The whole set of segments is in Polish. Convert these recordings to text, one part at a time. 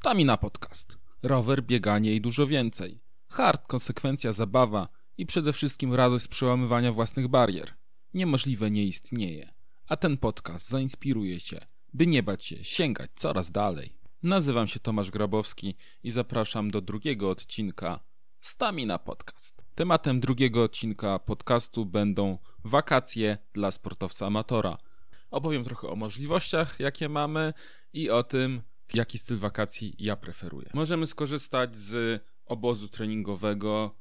Stamina Podcast. Rower, bieganie i dużo więcej. Hard, konsekwencja, zabawa i przede wszystkim radość z przełamywania własnych barier. Niemożliwe nie istnieje. A ten podcast zainspiruje cię, by nie bać się sięgać coraz dalej. Nazywam się Tomasz Grabowski i zapraszam do drugiego odcinka Stamina Podcast. Tematem drugiego odcinka podcastu będą wakacje dla sportowca amatora. Opowiem trochę o możliwościach, jakie mamy i o tym, jaki styl wakacji ja preferuję. Możemy skorzystać z obozu treningowego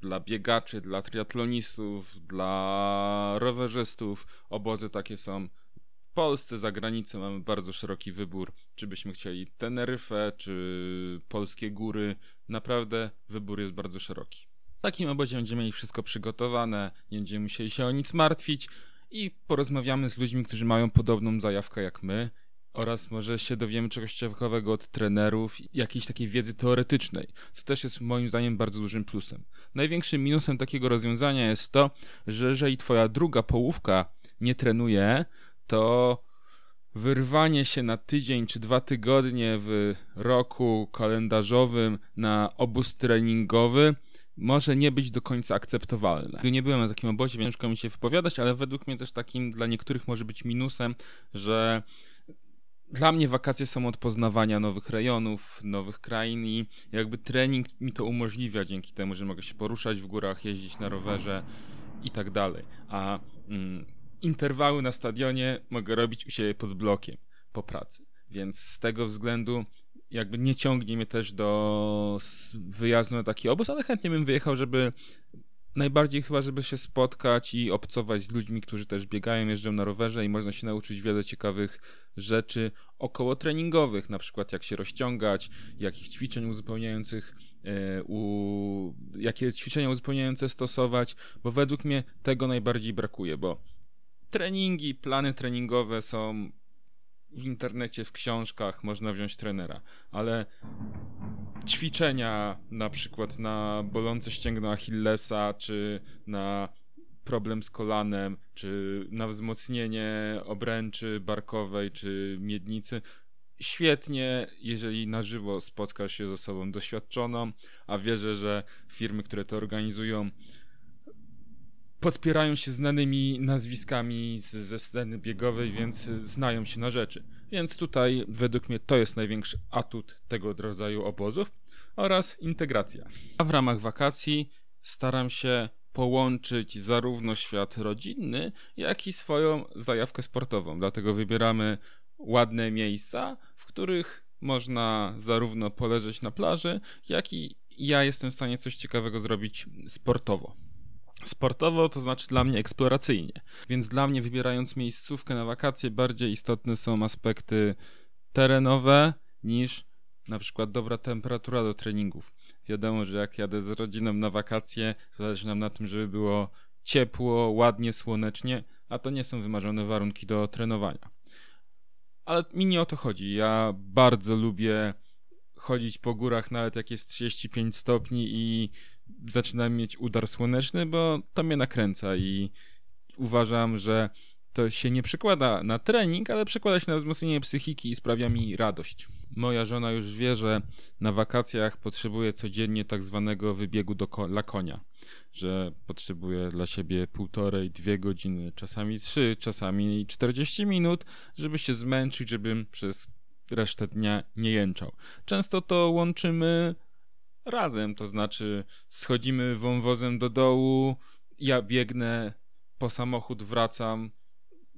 dla biegaczy, dla triatlonistów, dla rowerzystów. Obozy takie są w Polsce, za granicą mamy bardzo szeroki wybór, czy byśmy chcieli Teneryfę, czy polskie góry. Naprawdę wybór jest bardzo szeroki. W takim obozie będziemy mieli wszystko przygotowane, nie będziemy musieli się o nic martwić i porozmawiamy z ludźmi, którzy mają podobną zajawkę jak my oraz może się dowiemy czegoś ciekawego od trenerów, jakiejś takiej wiedzy teoretycznej, co też jest moim zdaniem bardzo dużym plusem. Największym minusem takiego rozwiązania jest to, że jeżeli twoja druga połówka nie trenuje, to wyrwanie się na tydzień czy dwa tygodnie w roku kalendarzowym na obóz treningowy może nie być do końca akceptowalne. Nie byłem na takim obozie, więc ciężko mi się wypowiadać, ale według mnie też takim dla niektórych może być minusem, że dla mnie wakacje są od poznawania nowych rejonów, nowych krain i jakby trening mi to umożliwia dzięki temu, że mogę się poruszać w górach, jeździć na rowerze i tak dalej. A mm, interwały na stadionie mogę robić u siebie pod blokiem po pracy. Więc z tego względu jakby nie ciągnie mnie też do wyjazdu na taki obóz, ale chętnie bym wyjechał, żeby najbardziej chyba, żeby się spotkać i obcować z ludźmi, którzy też biegają, jeżdżą na rowerze i można się nauczyć wiele ciekawych rzeczy około treningowych, na przykład jak się rozciągać, jakich ćwiczeń uzupełniających e, u, jakie ćwiczenia uzupełniające stosować, bo według mnie tego najbardziej brakuje, bo treningi, plany treningowe są w internecie, w książkach, można wziąć trenera, ale ćwiczenia na przykład na bolące ścięgno Achillesa, czy na problem z kolanem, czy na wzmocnienie obręczy barkowej, czy miednicy. Świetnie, jeżeli na żywo spotkasz się z osobą doświadczoną, a wierzę, że firmy, które to organizują, podpierają się znanymi nazwiskami z, ze sceny biegowej, więc znają się na rzeczy. Więc tutaj według mnie to jest największy atut tego rodzaju obozów oraz integracja. A w ramach wakacji staram się połączyć zarówno świat rodzinny, jak i swoją zajawkę sportową. Dlatego wybieramy ładne miejsca, w których można zarówno poleżeć na plaży, jak i ja jestem w stanie coś ciekawego zrobić sportowo. Sportowo to znaczy dla mnie eksploracyjnie, więc dla mnie wybierając miejscówkę na wakacje bardziej istotne są aspekty terenowe niż na przykład dobra temperatura do treningów. Wiadomo, że jak jadę z rodziną na wakacje, zależy nam na tym, żeby było ciepło, ładnie, słonecznie, a to nie są wymarzone warunki do trenowania. Ale mi nie o to chodzi. Ja bardzo lubię chodzić po górach, nawet jak jest 35 stopni i zaczynam mieć udar słoneczny, bo to mnie nakręca i uważam, że to się nie przekłada na trening, ale przekłada się na wzmocnienie psychiki i sprawia mi radość. Moja żona już wie, że na wakacjach potrzebuje codziennie tak zwanego wybiegu do ko dla konia, że potrzebuje dla siebie półtorej, dwie godziny, czasami trzy, czasami 40 minut, żeby się zmęczyć, żebym przez resztę dnia nie jęczał. Często to łączymy razem, to znaczy schodzimy wąwozem do dołu, ja biegnę po samochód, wracam,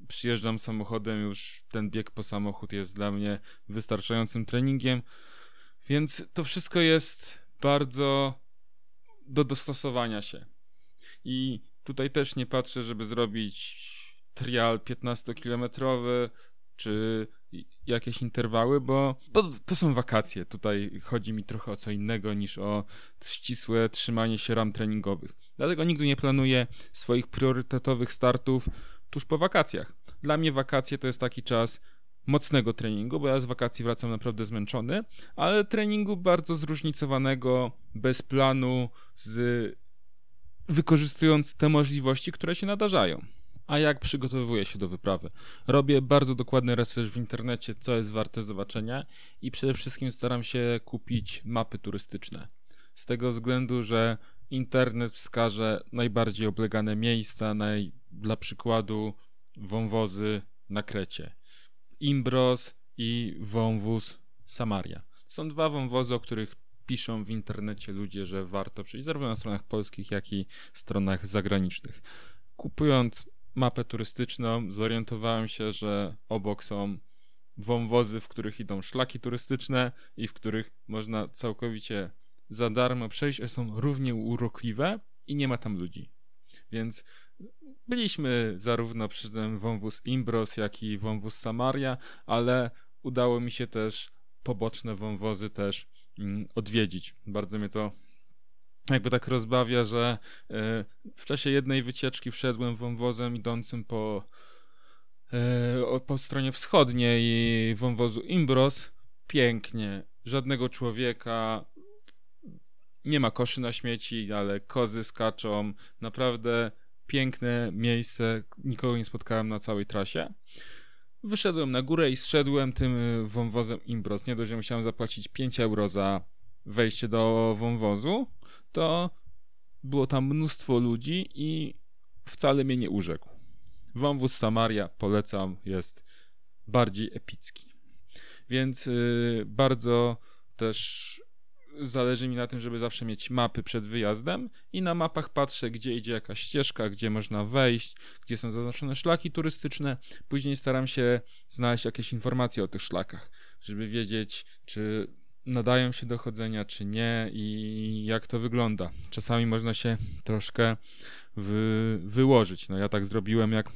przyjeżdżam samochodem, już ten bieg po samochód jest dla mnie wystarczającym treningiem, więc to wszystko jest bardzo do dostosowania się. I tutaj też nie patrzę, żeby zrobić trial 15-kilometrowy, czy jakieś interwały, bo, bo to są wakacje. Tutaj chodzi mi trochę o co innego niż o ścisłe trzymanie się ram treningowych. Dlatego nigdy nie planuję swoich priorytetowych startów tuż po wakacjach. Dla mnie wakacje to jest taki czas mocnego treningu, bo ja z wakacji wracam naprawdę zmęczony, ale treningu bardzo zróżnicowanego, bez planu, z wykorzystując te możliwości, które się nadarzają. A jak przygotowuję się do wyprawy? Robię bardzo dokładny research w internecie, co jest warte zobaczenia i przede wszystkim staram się kupić mapy turystyczne. Z tego względu, że internet wskaże najbardziej oblegane miejsca, naj... dla przykładu wąwozy na Krecie. Imbros i wąwóz Samaria. Są dwa wąwozy, o których piszą w internecie ludzie, że warto przyjść, zarówno na stronach polskich, jak i stronach zagranicznych. Kupując mapę turystyczną, zorientowałem się, że obok są wąwozy, w których idą szlaki turystyczne i w których można całkowicie za darmo przejść, a są równie urokliwe i nie ma tam ludzi. Więc byliśmy zarówno przy tym wąwóz Imbros, jak i wąwóz Samaria, ale udało mi się też poboczne wąwozy też mm, odwiedzić. Bardzo mnie to jakby tak rozbawia, że e, w czasie jednej wycieczki wszedłem wąwozem idącym po, e, po stronie wschodniej wąwozu Imbros. Pięknie, żadnego człowieka, nie ma koszy na śmieci, ale kozy skaczą. Naprawdę piękne miejsce. Nikogo nie spotkałem na całej trasie. Wyszedłem na górę i zszedłem tym wąwozem Imbros. Nie dość, że musiałem zapłacić 5 euro za wejście do wąwozu, to było tam mnóstwo ludzi i wcale mnie nie urzekł. Wąwóz Samaria polecam, jest bardziej epicki. Więc yy, bardzo też zależy mi na tym, żeby zawsze mieć mapy przed wyjazdem i na mapach patrzę, gdzie idzie jakaś ścieżka, gdzie można wejść, gdzie są zaznaczone szlaki turystyczne. Później staram się znaleźć jakieś informacje o tych szlakach, żeby wiedzieć, czy nadają się do chodzenia, czy nie i jak to wygląda. Czasami można się troszkę wy, wyłożyć. No ja tak zrobiłem, jak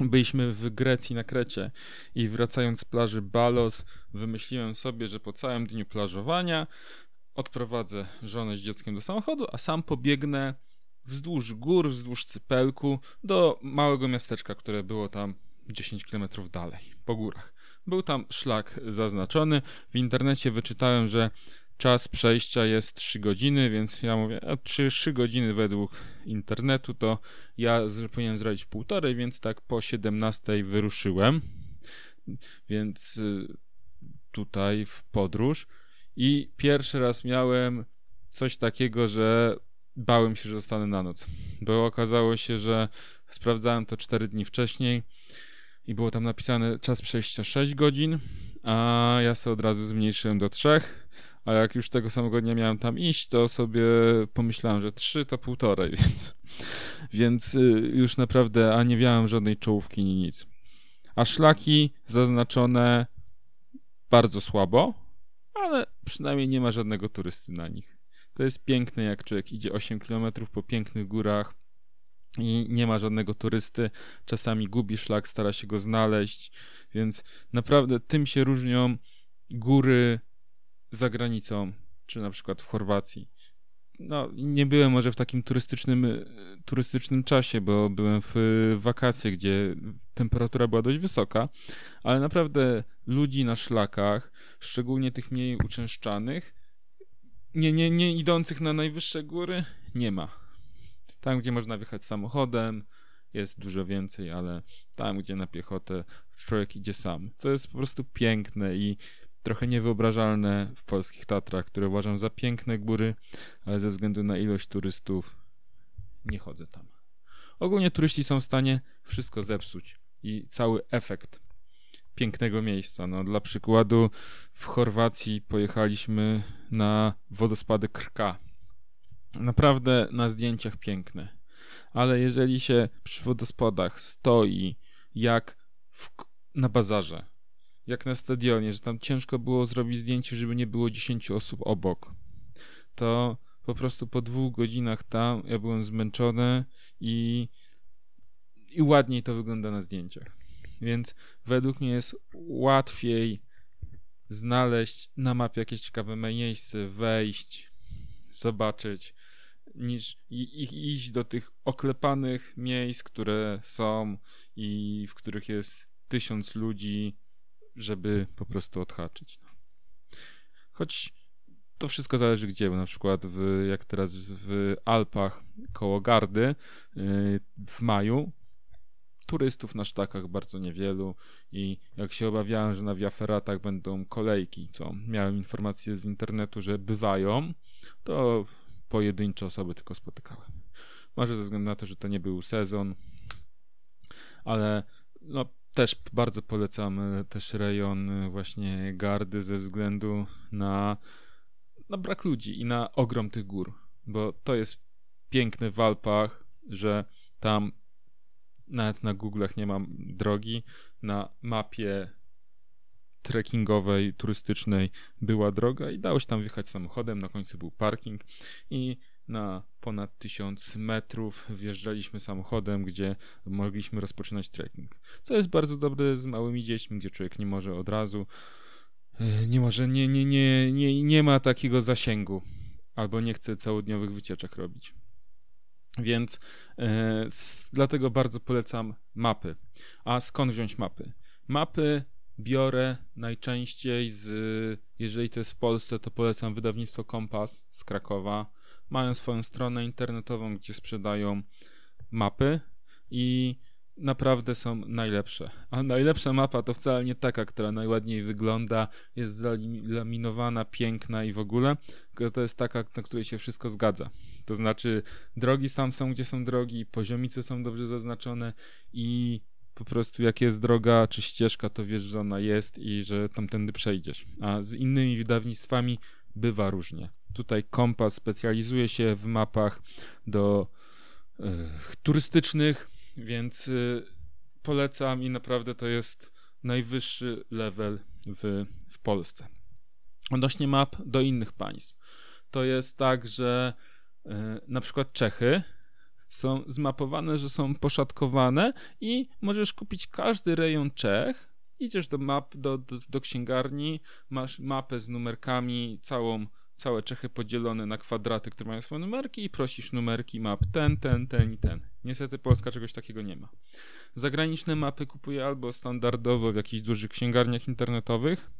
byliśmy w Grecji na Krecie i wracając z plaży Balos, wymyśliłem sobie, że po całym dniu plażowania odprowadzę żonę z dzieckiem do samochodu, a sam pobiegnę wzdłuż gór, wzdłuż Cypelku do małego miasteczka, które było tam 10 km dalej, po górach. Był tam szlak zaznaczony. W internecie wyczytałem, że czas przejścia jest 3 godziny, więc ja mówię, 3, 3 godziny według internetu to ja powinienem zrobić półtorej, więc tak po 17 wyruszyłem. Więc y, tutaj w podróż i pierwszy raz miałem coś takiego, że bałem się, że zostanę na noc. Bo okazało się, że sprawdzałem to 4 dni wcześniej i było tam napisane czas przejścia 6 godzin, a ja sobie od razu zmniejszyłem do 3. A jak już tego samego dnia miałem tam iść, to sobie pomyślałem, że 3 to półtorej, więc, więc y, już naprawdę, a nie miałem żadnej czołówki ni nic. A szlaki zaznaczone bardzo słabo, ale przynajmniej nie ma żadnego turysty na nich. To jest piękne, jak człowiek idzie 8 km po pięknych górach i nie ma żadnego turysty. Czasami gubi szlak, stara się go znaleźć, więc naprawdę tym się różnią góry za granicą, czy na przykład w Chorwacji. No, nie byłem może w takim turystycznym, turystycznym czasie, bo byłem w wakacje, gdzie temperatura była dość wysoka, ale naprawdę ludzi na szlakach, szczególnie tych mniej uczęszczanych, nie, nie, nie idących na najwyższe góry, nie ma. Tam, gdzie można wjechać samochodem, jest dużo więcej, ale tam, gdzie na piechotę człowiek idzie sam, co jest po prostu piękne i trochę niewyobrażalne w polskich Tatrach, które uważam za piękne góry, ale ze względu na ilość turystów nie chodzę tam. Ogólnie turyści są w stanie wszystko zepsuć i cały efekt pięknego miejsca. No, dla przykładu w Chorwacji pojechaliśmy na wodospady Krka. Naprawdę na zdjęciach piękne. Ale jeżeli się przy wodospadach stoi jak w, na bazarze, jak na stadionie, że tam ciężko było zrobić zdjęcie, żeby nie było 10 osób obok, to po prostu po dwóch godzinach tam ja byłem zmęczony i, i ładniej to wygląda na zdjęciach. Więc według mnie jest łatwiej znaleźć na mapie jakieś ciekawe miejsce, wejść, zobaczyć, niż iść do tych oklepanych miejsc, które są i w których jest tysiąc ludzi, żeby po prostu odhaczyć. No. Choć to wszystko zależy gdzie, bo na przykład w, jak teraz w Alpach koło Gardy yy, w maju turystów na sztakach bardzo niewielu i jak się obawiałem, że na wiaferatach będą kolejki, co miałem informacje z internetu, że bywają, to pojedyncze osoby tylko spotykałem. Może ze względu na to, że to nie był sezon, ale no, też bardzo polecam e, też rejon e, właśnie gardy ze względu na, na brak ludzi i na ogrom tych gór, bo to jest piękne w Alpach, że tam nawet na Google'ach nie mam drogi, na mapie trekkingowej, turystycznej była droga i dało się tam wjechać samochodem, na końcu był parking i na ponad 1000 metrów wjeżdżaliśmy samochodem, gdzie mogliśmy rozpoczynać trekking. Co jest bardzo dobre z małymi dziećmi, gdzie człowiek nie może od razu, e, nie może, nie, nie, nie, nie, nie ma takiego zasięgu, albo nie chce całodniowych wycieczek robić. Więc e, s, dlatego bardzo polecam mapy. A skąd wziąć mapy? Mapy biorę najczęściej z, jeżeli to jest w Polsce, to polecam wydawnictwo Kompas z Krakowa. Mają swoją stronę internetową, gdzie sprzedają mapy i naprawdę są najlepsze. A najlepsza mapa to wcale nie taka, która najładniej wygląda, jest zalaminowana, piękna i w ogóle, tylko to jest taka, na której się wszystko zgadza. To znaczy, drogi sam są, gdzie są drogi, poziomice są dobrze zaznaczone i po prostu jak jest droga czy ścieżka, to wiesz, że ona jest i że tamtędy przejdziesz. A z innymi wydawnictwami bywa różnie. Tutaj Kompas specjalizuje się w mapach do y, turystycznych, więc y, polecam i naprawdę to jest najwyższy level w, w Polsce. Odnośnie map do innych państw. To jest tak, że y, na przykład Czechy są zmapowane, że są poszatkowane i możesz kupić każdy rejon Czech. Idziesz do map, do, do, do księgarni, masz mapę z numerkami, całą, całe Czechy podzielone na kwadraty, które mają swoje numerki i prosisz numerki map ten, ten, ten i ten. Niestety Polska czegoś takiego nie ma. Zagraniczne mapy kupuję albo standardowo w jakichś dużych księgarniach internetowych,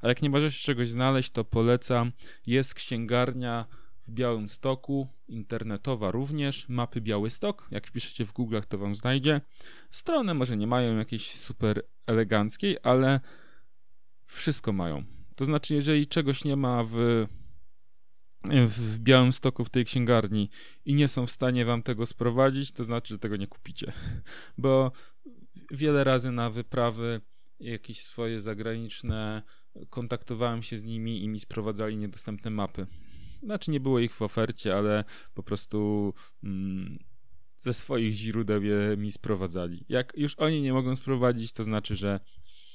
a jak nie możesz czegoś znaleźć, to polecam. Jest księgarnia w Białym Stoku, internetowa również, mapy Białystok, jak wpiszecie w Google'ach to wam znajdzie. Strony może nie mają jakiejś super eleganckiej, ale wszystko mają. To znaczy, jeżeli czegoś nie ma w, w Białym Stoku, w tej księgarni i nie są w stanie wam tego sprowadzić, to znaczy, że tego nie kupicie. Bo wiele razy na wyprawy jakieś swoje zagraniczne kontaktowałem się z nimi i mi sprowadzali niedostępne mapy znaczy nie było ich w ofercie, ale po prostu mm, ze swoich źródeł je mi sprowadzali. Jak już oni nie mogą sprowadzić, to znaczy, że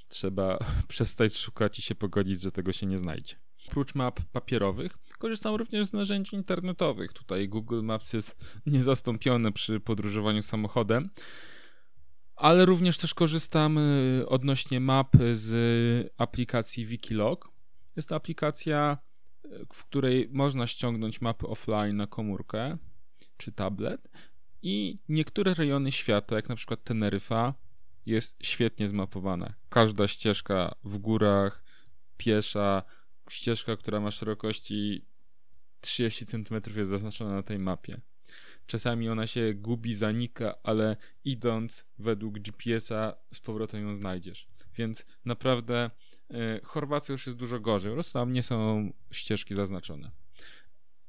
trzeba przestać szukać i się pogodzić, że tego się nie znajdzie. Oprócz map papierowych, korzystam również z narzędzi internetowych. Tutaj Google Maps jest niezastąpiony przy podróżowaniu samochodem, ale również też korzystam y, odnośnie map z aplikacji Wikilog. Jest to aplikacja w której można ściągnąć mapy offline na komórkę czy tablet i niektóre rejony świata, jak na przykład Teneryfa, jest świetnie zmapowana. Każda ścieżka w górach, piesza, ścieżka, która ma szerokości 30 cm jest zaznaczona na tej mapie. Czasami ona się gubi, zanika, ale idąc według GPS-a z powrotem ją znajdziesz. Więc naprawdę Chorwacja już jest dużo gorzej, po prostu tam nie są ścieżki zaznaczone.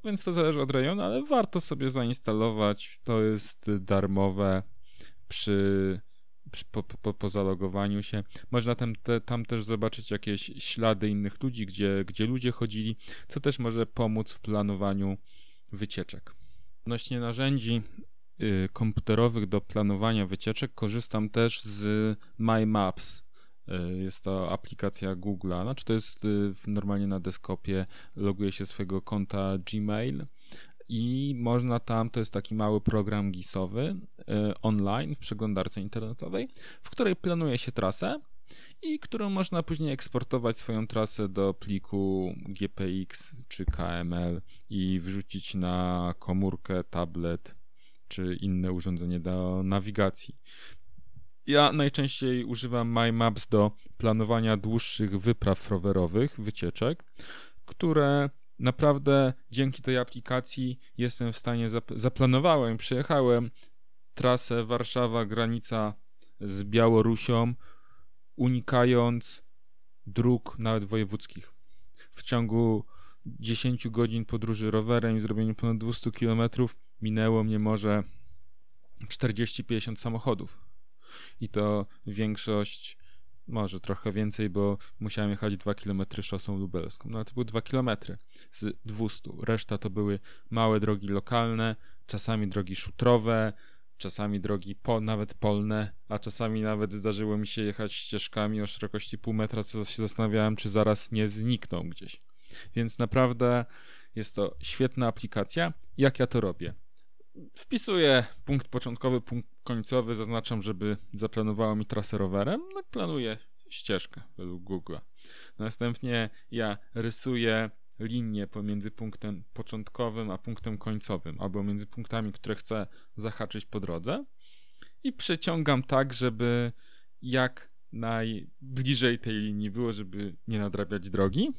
Więc to zależy od rejonu, ale warto sobie zainstalować. To jest darmowe przy, przy po, po, po, zalogowaniu się. Można tam, te, tam też zobaczyć jakieś ślady innych ludzi, gdzie, gdzie ludzie chodzili, co też może pomóc w planowaniu wycieczek. Odnośnie narzędzi y, komputerowych do planowania wycieczek korzystam też z My Maps jest to aplikacja Google'a, znaczy to jest y, normalnie na desktopie, loguje się swojego konta Gmail i można tam, to jest taki mały program gisowy e, online w przeglądarce internetowej, w której planuje się trasę i którą można później eksportować swoją trasę do pliku GPX czy KML i wrzucić na komórkę, tablet czy inne urządzenie do nawigacji. Ja najczęściej używam MyMaps do planowania dłuższych wypraw rowerowych, wycieczek, które naprawdę dzięki tej aplikacji jestem w stanie, zaplanowałem, przejechałem trasę Warszawa, granica z Białorusią, unikając dróg nawet wojewódzkich. W ciągu 10 godzin podróży rowerem i zrobieniu ponad 200 km minęło mnie może 40-50 samochodów. I to większość, może trochę więcej, bo musiałem jechać 2 km szosą lubelską. No to były 2 km z 200. Reszta to były małe drogi lokalne, czasami drogi szutrowe, czasami drogi po, nawet polne, a czasami nawet zdarzyło mi się jechać ścieżkami o szerokości pół metra, co się zastanawiałem, czy zaraz nie znikną gdzieś. Więc naprawdę jest to świetna aplikacja. Jak ja to robię? Wpisuję punkt początkowy, punkt końcowy, zaznaczam, żeby zaplanowało mi trasę rowerem, no planuję ścieżkę według Google. Następnie ja rysuję linię pomiędzy punktem początkowym a punktem końcowym, albo między punktami, które chcę zahaczyć po drodze i przeciągam tak, żeby jak najbliżej tej linii było, żeby nie nadrabiać drogi.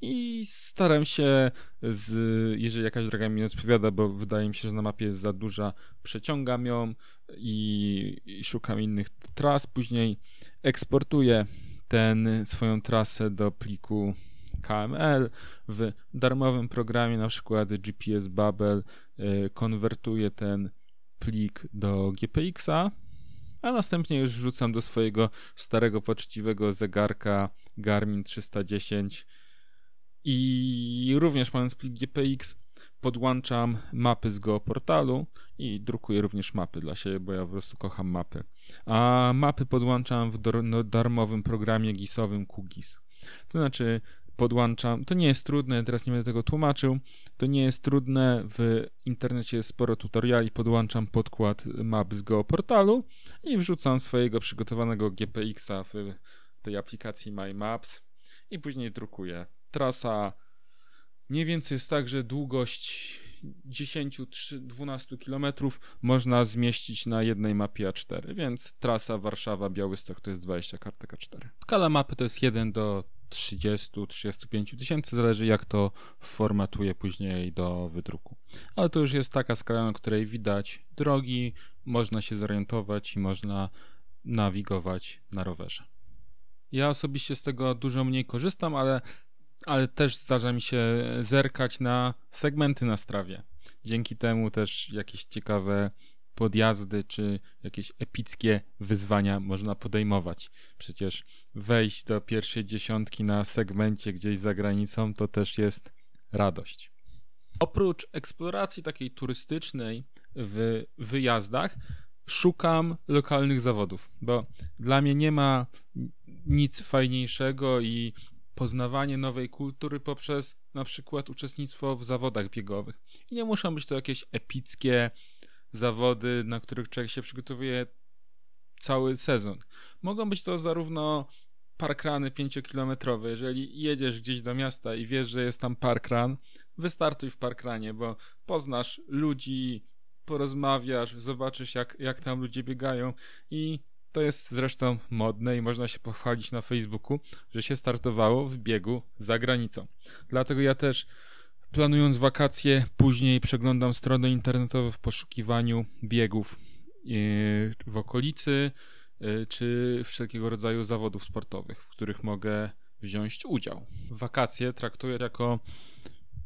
I staram się, z, jeżeli jakaś droga mi nie odpowiada, bo wydaje mi się, że na mapie jest za duża, przeciągam ją i, i szukam innych tras. Później eksportuję ten swoją trasę do pliku KML. W darmowym programie, na przykład GPS Bubble, y, konwertuję ten plik do GPX-a, a następnie już wrzucam do swojego starego, poczciwego zegarka Garmin 310 i również mając plik GPX podłączam mapy z geoportalu i drukuję również mapy dla siebie, bo ja po prostu kocham mapy. A mapy podłączam w no, darmowym programie GIS-owym QGIS. To znaczy podłączam. To nie jest trudne, teraz nie będę tego tłumaczył. To nie jest trudne. W internecie jest sporo tutoriali. Podłączam podkład map z geoportalu i wrzucam swojego przygotowanego GPX-a w tej aplikacji My Maps i później drukuję. Trasa mniej więcej jest tak, że długość 10-12 km można zmieścić na jednej mapie A4, więc trasa Warszawa-Białystok to jest 20 kartek A4. Skala mapy to jest 1 do 30-35 tysięcy, zależy jak to formatuje później do wydruku. Ale to już jest taka skala, na której widać drogi, można się zorientować i można nawigować na rowerze. Ja osobiście z tego dużo mniej korzystam, ale, ale też zdarza mi się zerkać na segmenty na strawie. Dzięki temu też jakieś ciekawe podjazdy czy jakieś epickie wyzwania można podejmować. Przecież wejść do pierwszej dziesiątki na segmencie gdzieś za granicą to też jest radość. Oprócz eksploracji takiej turystycznej w wyjazdach, szukam lokalnych zawodów, bo dla mnie nie ma nic fajniejszego i poznawanie nowej kultury poprzez na przykład uczestnictwo w zawodach biegowych. I nie muszą być to jakieś epickie zawody, na których człowiek się przygotowuje cały sezon. Mogą być to zarówno parkrany pięciokilometrowe. Jeżeli jedziesz gdzieś do miasta i wiesz, że jest tam parkran, wystartuj w parkranie, bo poznasz ludzi, porozmawiasz, zobaczysz jak, jak tam ludzie biegają i to jest zresztą modne i można się pochwalić na Facebooku, że się startowało w biegu za granicą. Dlatego ja też planując wakacje, później przeglądam strony internetowe w poszukiwaniu biegów e, w okolicy e, czy wszelkiego rodzaju zawodów sportowych, w których mogę wziąć udział. Wakacje traktuję jako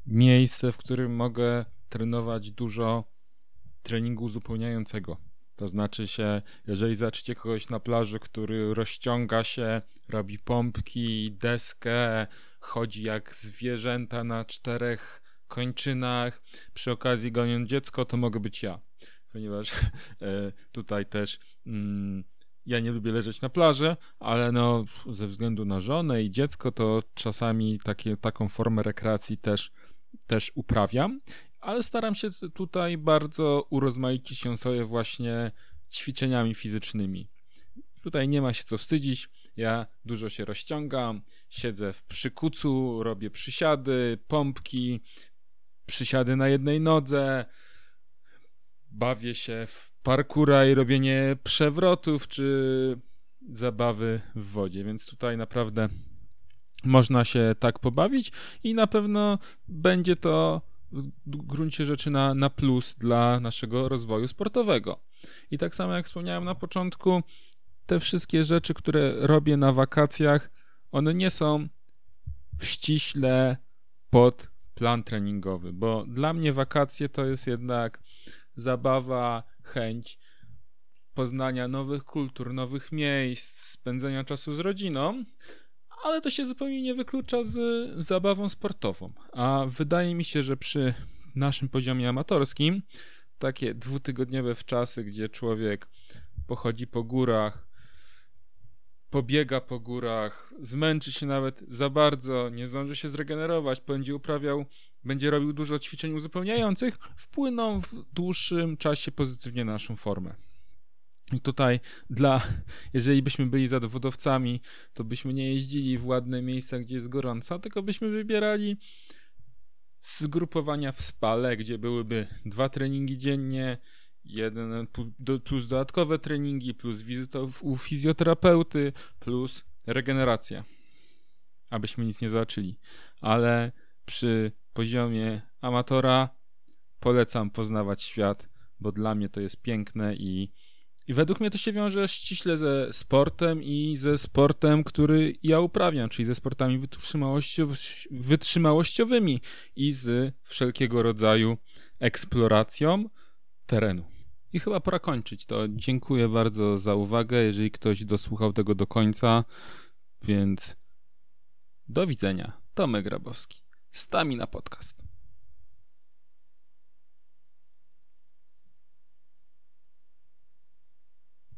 miejsce, w którym mogę trenować dużo treningu uzupełniającego. To znaczy się, jeżeli zaczniecie kogoś na plaży, który rozciąga się, robi pompki, deskę, chodzi jak zwierzęta na czterech kończynach, przy okazji goniąc dziecko, to mogę być ja. Ponieważ e, tutaj też mm, ja nie lubię leżeć na plaży, ale no ze względu na żonę i dziecko, to czasami takie, taką formę rekreacji też, też uprawiam. Ale staram się tutaj bardzo urozmaicić się sobie właśnie ćwiczeniami fizycznymi. Tutaj nie ma się co wstydzić. Ja dużo się rozciągam, siedzę w przykucu, robię przysiady, pompki, przysiady na jednej nodze, bawię się w parkura i robienie przewrotów, czy zabawy w wodzie, więc tutaj naprawdę można się tak pobawić i na pewno będzie to w gruncie rzeczy na, na plus dla naszego rozwoju sportowego. I tak samo jak wspomniałem na początku, te wszystkie rzeczy, które robię na wakacjach, one nie są ściśle pod plan treningowy, bo dla mnie wakacje to jest jednak zabawa, chęć poznania nowych kultur, nowych miejsc, spędzenia czasu z rodziną, ale to się zupełnie nie wyklucza z zabawą sportową. A wydaje mi się, że przy naszym poziomie amatorskim takie dwutygodniowe wczasy, gdzie człowiek pochodzi po górach, pobiega po górach, zmęczy się nawet za bardzo, nie zdąży się zregenerować, będzie uprawiał, będzie robił dużo ćwiczeń uzupełniających, wpłyną w dłuższym czasie pozytywnie na naszą formę. I tutaj dla, jeżeli byśmy byli zawodowcami, to byśmy nie jeździli w ładne miejsca, gdzie jest gorąco, tylko byśmy wybierali zgrupowania w spale, gdzie byłyby dwa treningi dziennie, jeden plus dodatkowe treningi, plus wizyta u fizjoterapeuty, plus regeneracja. Abyśmy nic nie zobaczyli. Ale przy poziomie amatora polecam poznawać świat, bo dla mnie to jest piękne i, i według mnie to się wiąże ściśle ze sportem i ze sportem, który ja uprawiam, czyli ze sportami wytrzymałościowymi i z wszelkiego rodzaju eksploracją terenu. I chyba pora kończyć. To dziękuję bardzo za uwagę, jeżeli ktoś dosłuchał tego do końca. Więc do widzenia. Tomek Grabowski. Stamina Podcast.